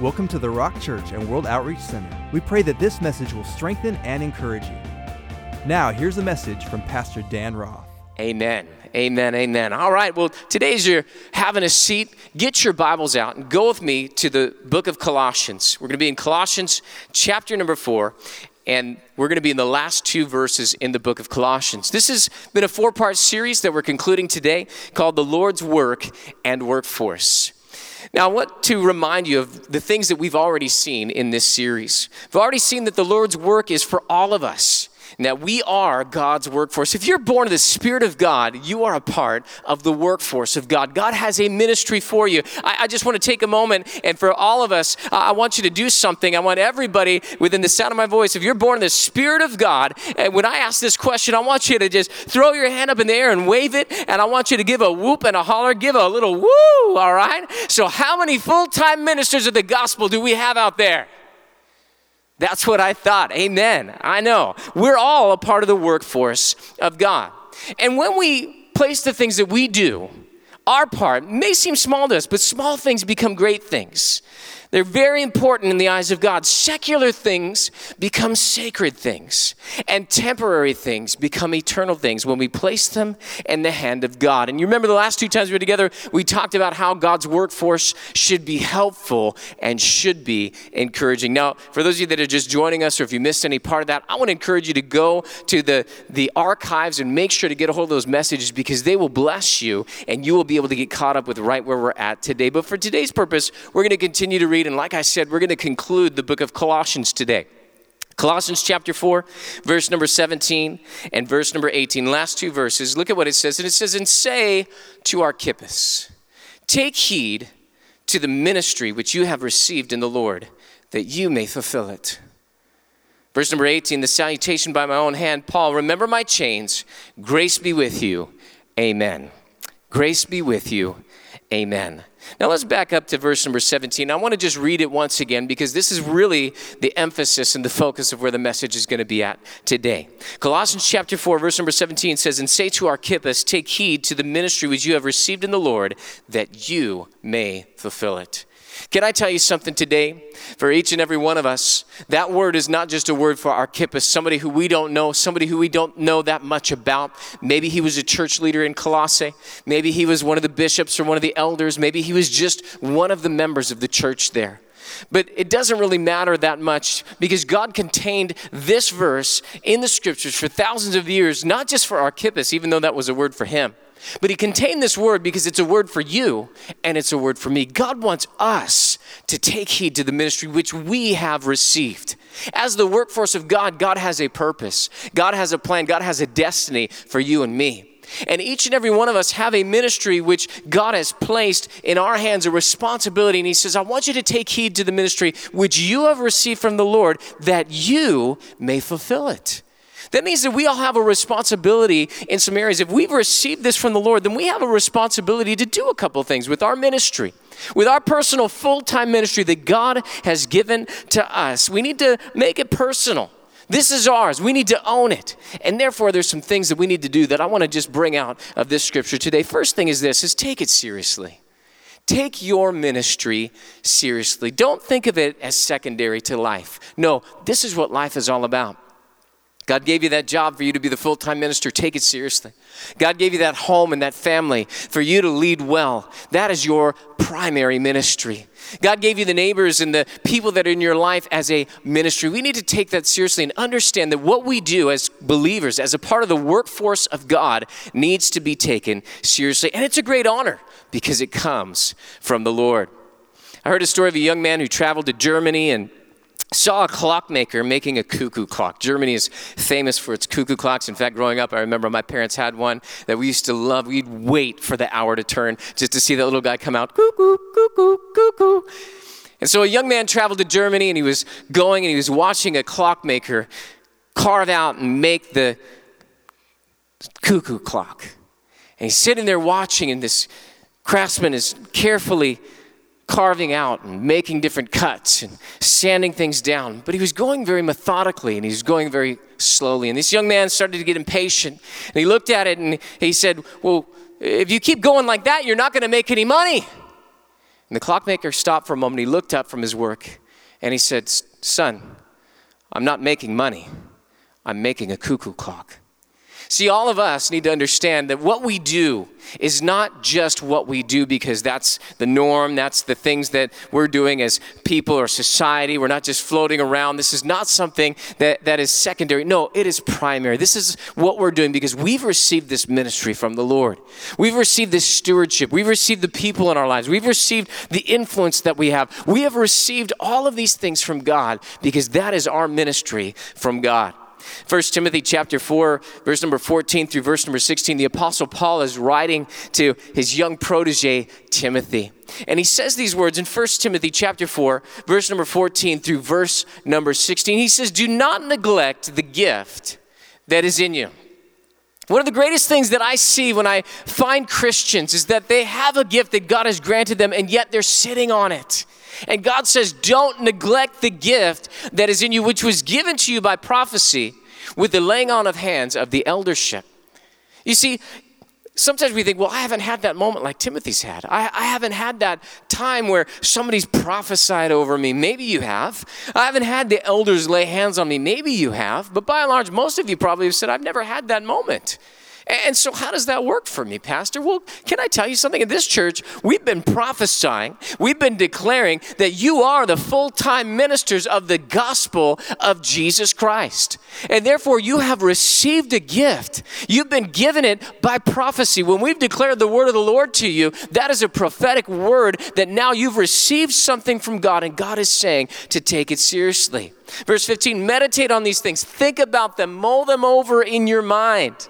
Welcome to the Rock Church and World Outreach Center. We pray that this message will strengthen and encourage you. Now, here's a message from Pastor Dan Roth. Amen. Amen. Amen. All right. Well, today as you're having a seat, get your Bibles out and go with me to the book of Colossians. We're going to be in Colossians chapter number four, and we're going to be in the last two verses in the book of Colossians. This has been a four part series that we're concluding today called The Lord's Work and Workforce. Now, I want to remind you of the things that we've already seen in this series. We've already seen that the Lord's work is for all of us. Now, we are God's workforce. If you're born of the Spirit of God, you are a part of the workforce of God. God has a ministry for you. I, I just want to take a moment and for all of us, uh, I want you to do something. I want everybody within the sound of my voice, if you're born of the Spirit of God, and when I ask this question, I want you to just throw your hand up in the air and wave it, and I want you to give a whoop and a holler, give a little woo, all right? So, how many full time ministers of the gospel do we have out there? That's what I thought. Amen. I know. We're all a part of the workforce of God. And when we place the things that we do, our part may seem small to us, but small things become great things. They're very important in the eyes of God. Secular things become sacred things, and temporary things become eternal things when we place them in the hand of God. And you remember the last two times we were together, we talked about how God's workforce should be helpful and should be encouraging. Now, for those of you that are just joining us, or if you missed any part of that, I want to encourage you to go to the, the archives and make sure to get a hold of those messages because they will bless you and you will be able to get caught up with right where we're at today. But for today's purpose, we're going to continue to read read. And like I said, we're going to conclude the book of Colossians today. Colossians chapter 4, verse number 17 and verse number 18. Last two verses. Look at what it says. And it says, And say to Archippus, Take heed to the ministry which you have received in the Lord, that you may fulfill it. Verse number 18, the salutation by my own hand, Paul, remember my chains. Grace be with you. Amen. Grace be with you. Amen. Now let's back up to verse number 17. I want to just read it once again because this is really the emphasis and the focus of where the message is going to be at today. Colossians chapter 4, verse number 17 says, And say to Archippus, Take heed to the ministry which you have received in the Lord, that you may fulfill it. Can I tell you something today? For each and every one of us, that word is not just a word for Archippus, somebody who we don't know, somebody who we don't know that much about. Maybe he was a church leader in Colossae. Maybe he was one of the bishops or one of the elders. Maybe he was just one of the members of the church there. But it doesn't really matter that much because God contained this verse in the scriptures for thousands of years, not just for Archippus, even though that was a word for him but he contained this word because it's a word for you and it's a word for me. God wants us to take heed to the ministry which we have received. As the workforce of God, God has a purpose, God has a plan, God has a destiny for you and me. And each and every one of us have a ministry which God has placed in our hands, a responsibility. And He says, I want you to take heed to the ministry which you have received from the Lord that you may fulfill it. That means that we all have a responsibility in some areas. If we've received this from the Lord, then we have a responsibility to do a couple things with our ministry, with our personal full time ministry that God has given to us. We need to make it personal. This is ours. We need to own it. And therefore there's some things that we need to do that I want to just bring out of this scripture today. First thing is this is take it seriously. Take your ministry seriously. Don't think of it as secondary to life. No, this is what life is all about. God gave you that job for you to be the full time minister. Take it seriously. God gave you that home and that family for you to lead well. That is your primary ministry. God gave you the neighbors and the people that are in your life as a ministry. We need to take that seriously and understand that what we do as believers, as a part of the workforce of God, needs to be taken seriously. And it's a great honor because it comes from the Lord. I heard a story of a young man who traveled to Germany and saw a clockmaker making a cuckoo clock. Germany is famous for its cuckoo clocks. In fact, growing up, I remember my parents had one that we used to love. We'd wait for the hour to turn just to see that little guy come out, cuckoo, cuckoo, cuckoo. And so a young man traveled to Germany and he was going and he was watching a clockmaker carve out and make the cuckoo clock. And he's sitting there watching, and this craftsman is carefully carving out and making different cuts and sanding things down. But he was going very methodically and he was going very slowly. And this young man started to get impatient. And he looked at it and he said, Well, if you keep going like that, you're not going to make any money. And the clockmaker stopped for a moment. He looked up from his work and he said, Son, I'm not making money, I'm making a cuckoo clock. See, all of us need to understand that what we do is not just what we do because that's the norm, that's the things that we're doing as people or society. We're not just floating around. This is not something that, that is secondary. No, it is primary. This is what we're doing because we've received this ministry from the Lord. We've received this stewardship. We've received the people in our lives. We've received the influence that we have. We have received all of these things from God because that is our ministry from God. 1 Timothy chapter 4, verse number 14 through verse number 16, the apostle Paul is writing to his young protege Timothy. And he says these words in 1 Timothy chapter 4, verse number 14 through verse number 16. He says, "Do not neglect the gift that is in you." One of the greatest things that I see when I find Christians is that they have a gift that God has granted them and yet they're sitting on it. And God says, Don't neglect the gift that is in you, which was given to you by prophecy with the laying on of hands of the eldership. You see, sometimes we think, well, I haven't had that moment like Timothy's had. I, I, haven't had that time where somebody's prophesied over me. Maybe you have. I haven't had the elders lay hands on me. Maybe you have. But by and large, most of you probably have said, I've never had that moment. And so, how does that work for me, Pastor? Well, can I tell you something? In this church, we've been prophesying, we've been declaring that you are the full time ministers of the gospel of Jesus Christ. And therefore, you have received a gift. You've been given it by prophecy. When we've declared the word of the Lord to you, that is a prophetic word that now you've received something from God, and God is saying to take it seriously. Verse 15 meditate on these things, think about them, mull them over in your mind.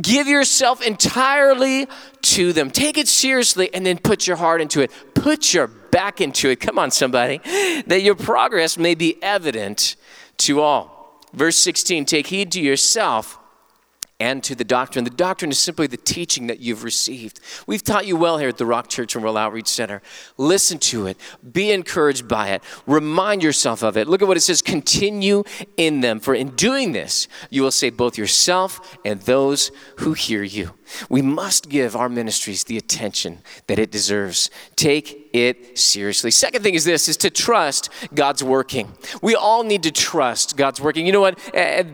Give yourself entirely to them. Take it seriously and then put your heart into it. Put your back into it. Come on, somebody. That your progress may be evident to all. Verse 16 Take heed to yourself and to the doctrine. The doctrine is simply the teaching that you've received. We've taught you well here at the Rock Church and World Outreach Center. Listen to it, be encouraged by it, remind yourself of it. Look at what it says continue in them, for in doing this, you will save both yourself and those who hear you. We must give our ministries the attention that it deserves. Take it seriously. Second thing is this is to trust God's working. We all need to trust God's working. You know what?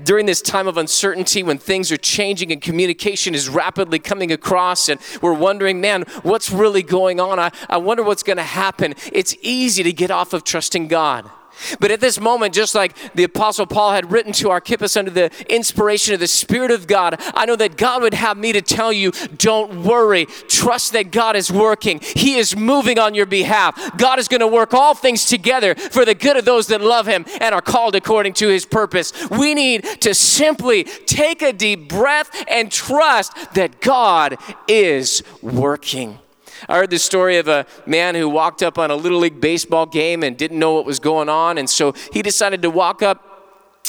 During this time of uncertainty when things are changing and communication is rapidly coming across and we're wondering, man, what's really going on? I, I wonder what's going to happen. It's easy to get off of trusting God. But at this moment, just like the Apostle Paul had written to Archippus under the inspiration of the Spirit of God, I know that God would have me to tell you don't worry. Trust that God is working, He is moving on your behalf. God is going to work all things together for the good of those that love Him and are called according to His purpose. We need to simply take a deep breath and trust that God is working. I heard the story of a man who walked up on a Little League baseball game and didn't know what was going on. And so he decided to walk up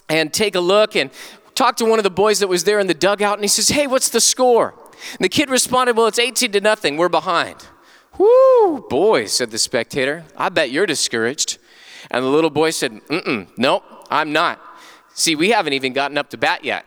and take a look and talk to one of the boys that was there in the dugout. And he says, Hey, what's the score? And the kid responded, Well, it's 18 to nothing. We're behind. Whoo, boy, said the spectator. I bet you're discouraged. And the little boy said, Mm-mm, nope, I'm not. See, we haven't even gotten up to bat yet.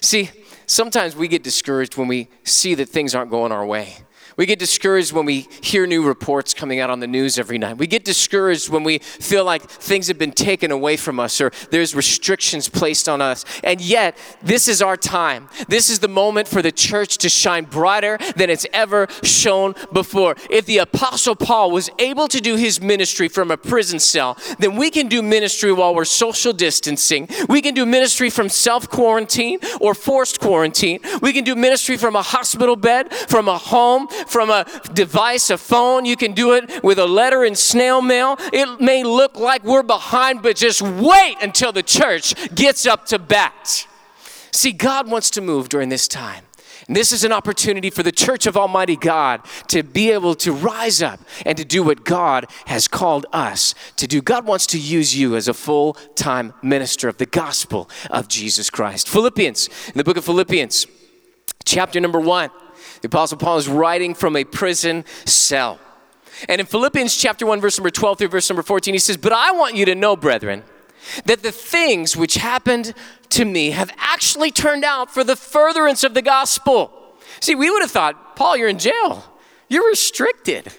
See, sometimes we get discouraged when we see that things aren't going our way. We get discouraged when we hear new reports coming out on the news every night. We get discouraged when we feel like things have been taken away from us or there's restrictions placed on us. And yet, this is our time. This is the moment for the church to shine brighter than it's ever shown before. If the Apostle Paul was able to do his ministry from a prison cell, then we can do ministry while we're social distancing. We can do ministry from self quarantine or forced quarantine. We can do ministry from a hospital bed, from a home, from a device, a phone. You can do it with a letter in snail mail. It may look like we're behind, but just wait until the church gets up to bat. See, God wants to move during this time. And this is an opportunity for the church of Almighty God to be able to rise up and to do what God has called us to do. God wants to use you as a full time minister of the gospel of Jesus Christ. Philippians, in the book of Philippians, chapter number one. The Apostle Paul is writing from a prison cell. And in Philippians chapter 1, verse number 12 through verse number 14, he says, But I want you to know, brethren, that the things which happened to me have actually turned out for the furtherance of the gospel. See, we would have thought, Paul, you're in jail. You're restricted.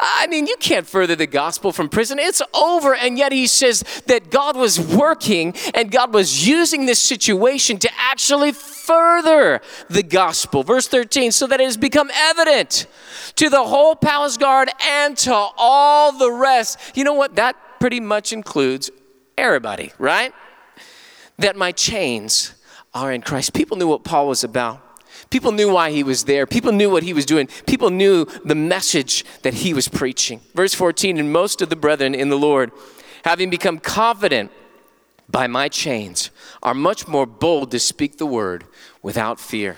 I mean, you can't further the gospel from prison. It's over. And yet he says that God was working and God was using this situation to actually further the gospel. Verse 13, so that it has become evident to the whole palace guard and to all the rest. You know what? That pretty much includes everybody, right? That my chains are in Christ. People knew what Paul was about. People knew why he was there. People knew what he was doing. People knew the message that he was preaching. Verse 14 And most of the brethren in the Lord, having become confident by my chains, are much more bold to speak the word without fear.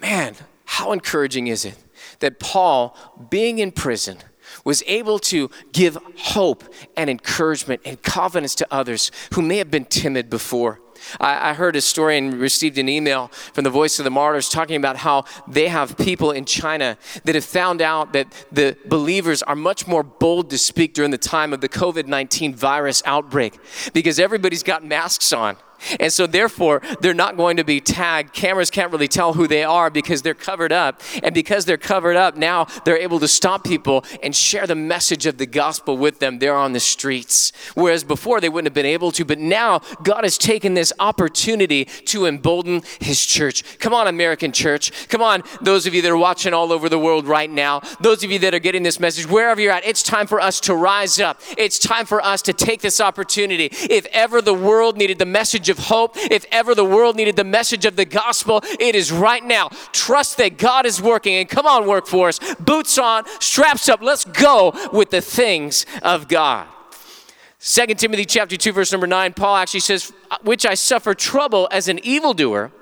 Man, how encouraging is it that Paul, being in prison, was able to give hope and encouragement and confidence to others who may have been timid before. I, I heard a story and received an email from the Voice of the Martyrs talking about how they have people in China that have found out that the believers are much more bold to speak during the time of the COVID 19 virus outbreak because everybody's got masks on. And so, therefore, they're not going to be tagged. Cameras can't really tell who they are because they're covered up. And because they're covered up, now they're able to stop people and share the message of the gospel with them. They're on the streets. Whereas before, they wouldn't have been able to. But now, God has taken this opportunity to embolden His church. Come on, American church. Come on, those of you that are watching all over the world right now. Those of you that are getting this message, wherever you're at, it's time for us to rise up. It's time for us to take this opportunity. If ever the world needed the message of hope, if ever the world needed the message of the gospel, it is right now. Trust that God is working. And come on, workforce, boots on, straps up, let's go with the things of God. 2 Timothy chapter 2 verse number 9 Paul actually says which I suffer trouble as an evildoer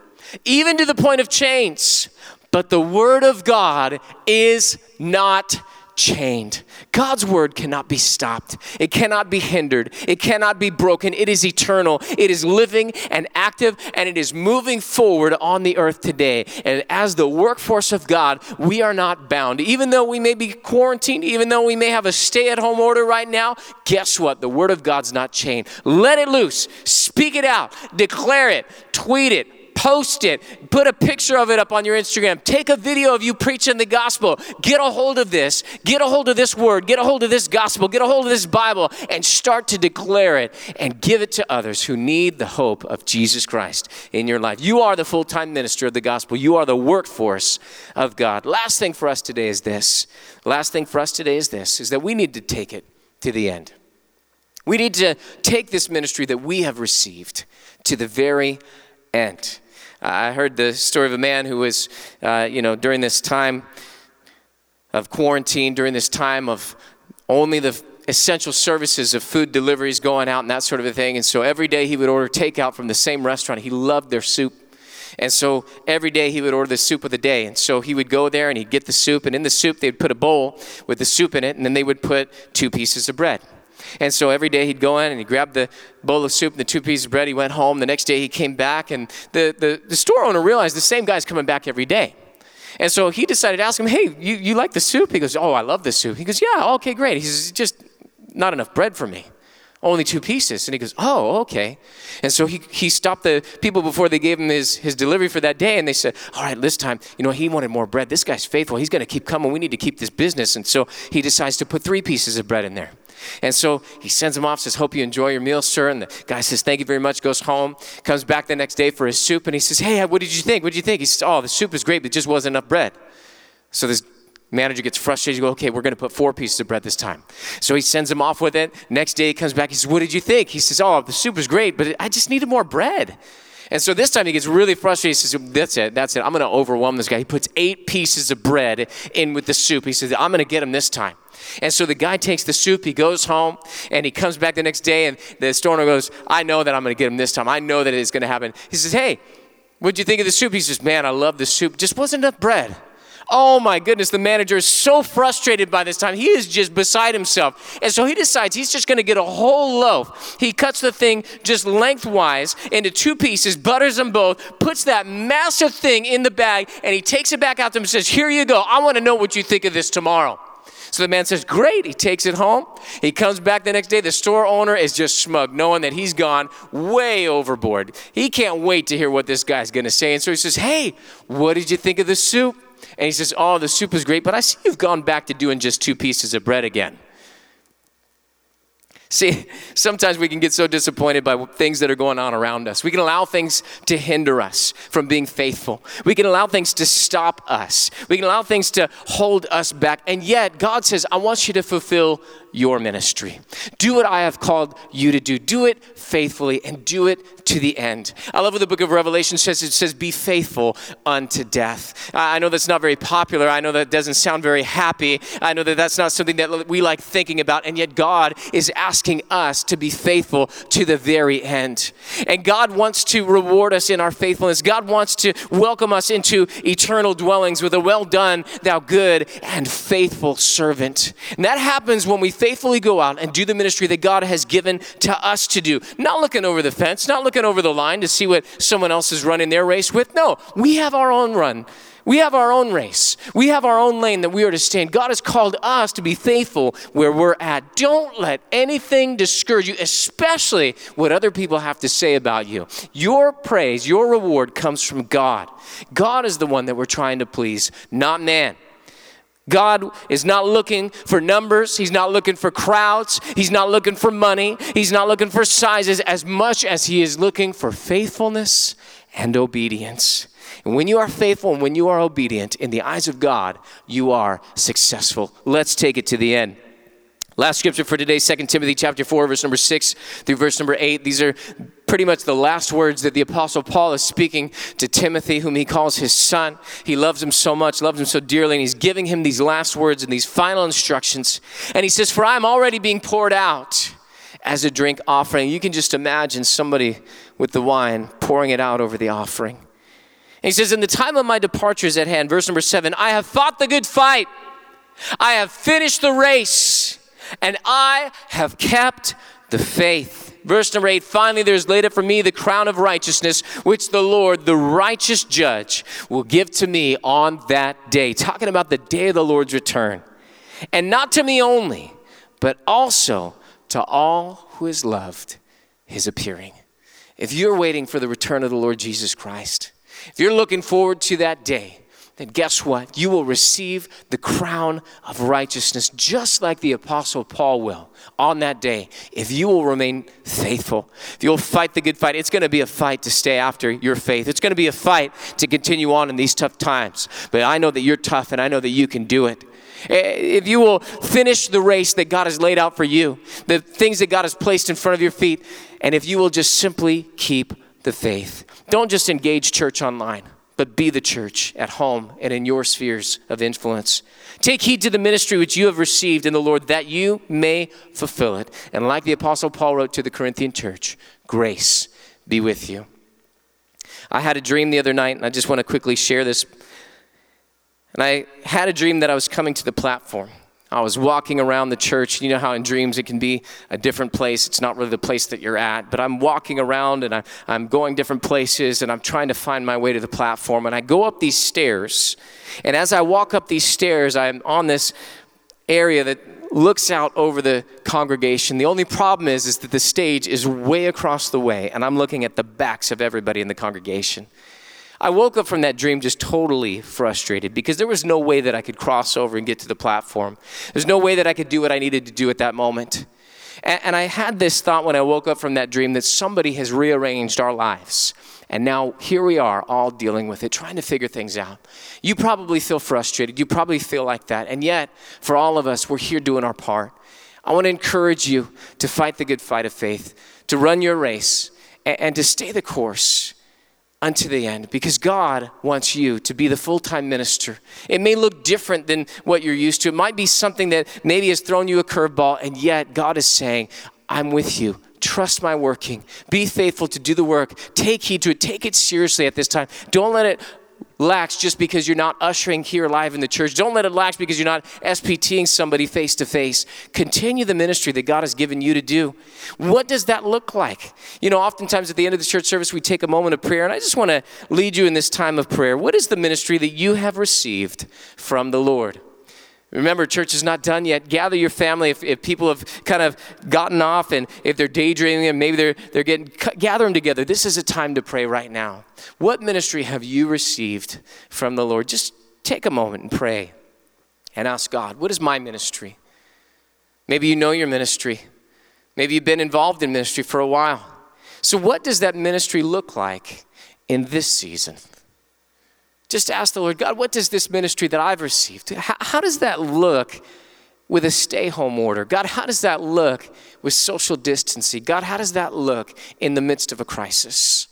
even to the point of chains but the word of God is not chained. God's word cannot be stopped, it cannot be hindered, it cannot be broken. It is eternal, it is living and active, and it is moving forward on the earth today. And as the workforce of God, we are not bound. Even though we may be quarantined, even though we may have a stay at home order right now, guess what? The word of God's not chained. Let it loose, speak it out, declare it, tweet it post it, put a picture of it up on your Instagram, take a video of you preaching the gospel. Get a hold of this, get a hold of this word, get a hold of this gospel, get a hold of this Bible, and start to declare it and give it to others who need the hope of Jesus Christ in your life. You are the full time minister of the gospel, you are the workforce of God. Last thing for us today is this. Last thing for us today is this is that we need to take it to the end. We need to take this ministry that we have received to the very end. I heard the story of a man who was, uh, you know, during this time of quarantine, during this time of only the essential services of food deliveries going out and that sort of a thing. And so every day he would order takeout from the same restaurant. He loved their soup. And so every day he would order the soup of the day. And so he would go there and he'd get the soup. And in the soup, they'd put a bowl with the soup in it. And then they would put two pieces of bread. And so every day he'd go in and he grabbed the bowl of soup and the two pieces of bread. He went home. The next day he came back, and the, the, the store owner realized the same guy's coming back every day. And so he decided to ask him, Hey, you, you like the soup? He goes, Oh, I love the soup. He goes, Yeah, oh, okay, great. He says, Just not enough bread for me. Only two pieces. And he goes, Oh, okay. And so he, he stopped the people before they gave him his, his delivery for that day. And they said, All right, this time, you know, he wanted more bread. This guy's faithful. He's going to keep coming. We need to keep this business. And so he decides to put three pieces of bread in there. And so he sends him off, says, Hope you enjoy your meal, sir. And the guy says, Thank you very much, goes home, comes back the next day for his soup, and he says, Hey, what did you think? What did you think? He says, Oh, the soup is great, but it just wasn't enough bread. So this manager gets frustrated. You go, okay, we're going to put four pieces of bread this time. So he sends him off with it. Next day he comes back. He says, what did you think? He says, oh, the soup is great, but I just needed more bread. And so this time he gets really frustrated. He says, That's it, that's it. I'm going to overwhelm this guy. He puts eight pieces of bread in with the soup. He says, I'm going to get him this time. And so the guy takes the soup, he goes home, and he comes back the next day, and the store owner goes, I know that I'm going to get him this time. I know that it's going to happen. He says, Hey, what'd you think of the soup? He says, Man, I love the soup. Just wasn't enough bread. Oh my goodness, the manager is so frustrated by this time. He is just beside himself. And so he decides he's just going to get a whole loaf. He cuts the thing just lengthwise into two pieces, butters them both, puts that massive thing in the bag, and he takes it back out to him and says, Here you go. I want to know what you think of this tomorrow. So the man says, Great. He takes it home. He comes back the next day. The store owner is just smug, knowing that he's gone way overboard. He can't wait to hear what this guy's going to say. And so he says, Hey, what did you think of the soup? And he says, Oh, the soup is great, but I see you've gone back to doing just two pieces of bread again. See, sometimes we can get so disappointed by things that are going on around us. We can allow things to hinder us from being faithful. We can allow things to stop us. We can allow things to hold us back. And yet, God says, I want you to fulfill your ministry. Do what I have called you to do. Do it faithfully and do it to the end. I love what the book of Revelation says. It says, Be faithful unto death. I know that's not very popular. I know that doesn't sound very happy. I know that that's not something that we like thinking about. And yet, God is asking us to be faithful to the very end. And God wants to reward us in our faithfulness. God wants to welcome us into eternal dwellings with a well done, thou good and faithful servant. And that happens when we faithfully go out and do the ministry that God has given to us to do. Not looking over the fence, not looking over the line to see what someone else is running their race with. No, we have our own run. We have our own race. We have our own lane that we are to stand. God has called us to be faithful where we're at. Don't let anything discourage you, especially what other people have to say about you. Your praise, your reward comes from God. God is the one that we're trying to please, not man. God is not looking for numbers. He's not looking for crowds. He's not looking for money. He's not looking for sizes as much as He is looking for faithfulness and obedience. And when you are faithful and when you are obedient in the eyes of God, you are successful. Let's take it to the end. Last scripture for today, 2 Timothy chapter 4, verse number 6 through verse number 8. These are pretty much the last words that the apostle Paul is speaking to Timothy, whom he calls his son. He loves him so much, loves him so dearly, and he's giving him these last words and these final instructions. And he says, For I'm already being poured out as a drink offering. You can just imagine somebody with the wine pouring it out over the offering. He says, In the time of my departure is at hand, verse number seven, I have fought the good fight. I have finished the race and I have kept the faith. Verse number eight, finally there's laid up for me the crown of righteousness, which the Lord, the righteous judge, will give to me on that day. Talking about the day of the Lord's return. And not to me only, but also to all who has loved his appearing. If you're waiting for the return of the Lord Jesus Christ, if you're looking forward to that day, then guess what? You will receive the crown of righteousness just like the Apostle Paul will on that day if you will remain faithful. If you'll fight the good fight, it's going to be a fight to stay after your faith. It's going to be a fight to continue on in these tough times. But I know that you're tough and I know that you can do it. Eh, if you will finish the race that God has laid out for you, the things that God has placed in front of your feet, and if you will just simply keep the faith. Don't just engage church online but be the church at home and in your spheres of influence. Take heed to the ministry which you have received in the Lord that you may fulfill it. And like the Apostle Paul wrote to the Corinthian church, grace be with you. I had a dream the other night, and I just want to quickly share this. And I had a dream that I was coming to the platform. I was walking around the church. You know how in dreams it can be a different place. It's not really the place that you're at. But I'm walking around and I'm going different places and I'm trying to find my way to the platform. And I go up these stairs. And as I walk up these stairs, I'm on this area that looks out over the congregation. The only problem is, is that the stage is way across the way and I'm looking at the backs of everybody in the congregation. I woke up from that dream just totally frustrated because there was no way that I could cross over and get to the platform. There's no way that I could do what I needed to do at that moment. And, and I had this thought when I woke up from that dream that somebody has rearranged our lives. And now here we are, all dealing with it, trying to figure things out. You probably feel frustrated. You probably feel like that. And yet, for all of us, we're here doing our part. I want to encourage you to fight the good fight of faith, to run your race, and, and to stay the course unto the end because God wants you to be the full time minister. It may look different than what you're used to. It might be something that maybe has thrown you a curveball, and yet God is saying, I'm with you. Trust my working. Be faithful to do the work. Take heed to it. Take it seriously at this time. Don't let it lax just because you're not ushering here live in the church. Don't let it lax because you're not SPTing somebody face to face. Continue the ministry that God has given you to do. What does that look like? You know, oftentimes at the end of the church service, we take a moment of prayer, and I just want to lead you in this time of prayer. What is the ministry that you have received from the Lord? Remember, church is not done yet. Gather your family. If, if people have kind of gotten off and if they're daydreaming and maybe they're, they're getting, gather them together. This is a time to pray right now. What ministry have you received from the Lord? Just take a moment and pray and ask God, what is my ministry? Maybe you know your ministry. Maybe you've been involved in ministry for a while. So, what does that ministry look like in this season? Just ask the Lord, God, what does this ministry that I've received, how, how does that look with a stay home order? God, how does that look with social distancing? God, how does that look in the midst of a crisis?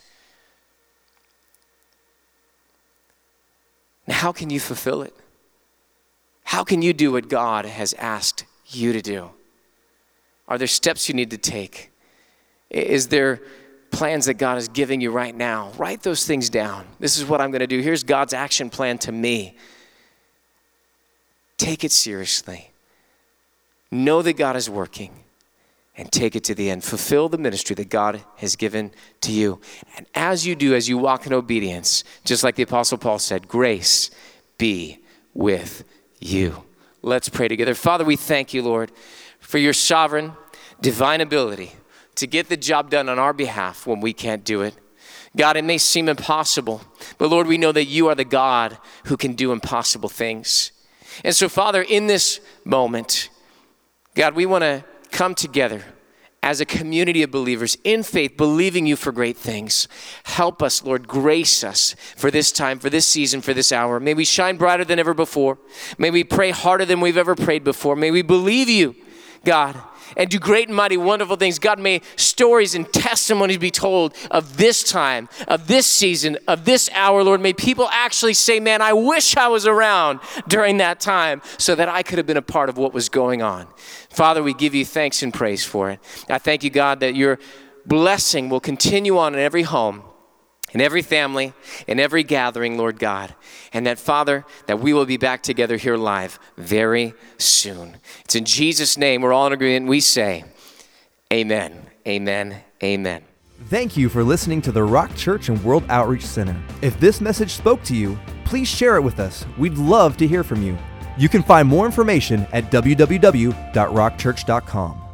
Now, how can you fulfill it? How can you do what God has asked you to do? Are there steps you need to take? Is there plans that God is giving you right now? Write those things down. This is what I'm going to do. Here's God's action plan to me. Take it seriously. Know that God is working and take it to the end. Fulfill the ministry that God has given to you. And as you do, as you walk in obedience, just like the Apostle Paul said, grace be with you. Let's pray together. Father, we thank you, Lord, for your sovereign, divine ability to get the job done on our behalf when we can't do it. God, it may seem impossible, but Lord, we know that you are the God who can do impossible things. And so, Father, in this moment, God, we want to come together as a community of believers in faith, believing you for great things. Help us, Lord. Grace us for this time, for this season, for this hour. May we shine brighter than ever before. May we pray harder than we've ever prayed before. May we believe you, God, and do great and mighty, wonderful things. God, may stories and testimonies be told of this time, of this season, of this hour, Lord. May people actually say, Man, I wish I was around during that time so that I could have been a part of what was going on. Father, we give you thanks and praise for it. I thank you, God, that your blessing will continue on in every home in every family, in every gathering, Lord God. And that, Father, that we will be back together here live very soon. It's in Jesus' name, we're all in agreement. We say, Amen, Amen, Amen. Thank you for listening to the Rock Church and World Outreach Center. If this message spoke to you, please share it with us. We'd love to hear from you. You can find more information at www.rockchurch.com.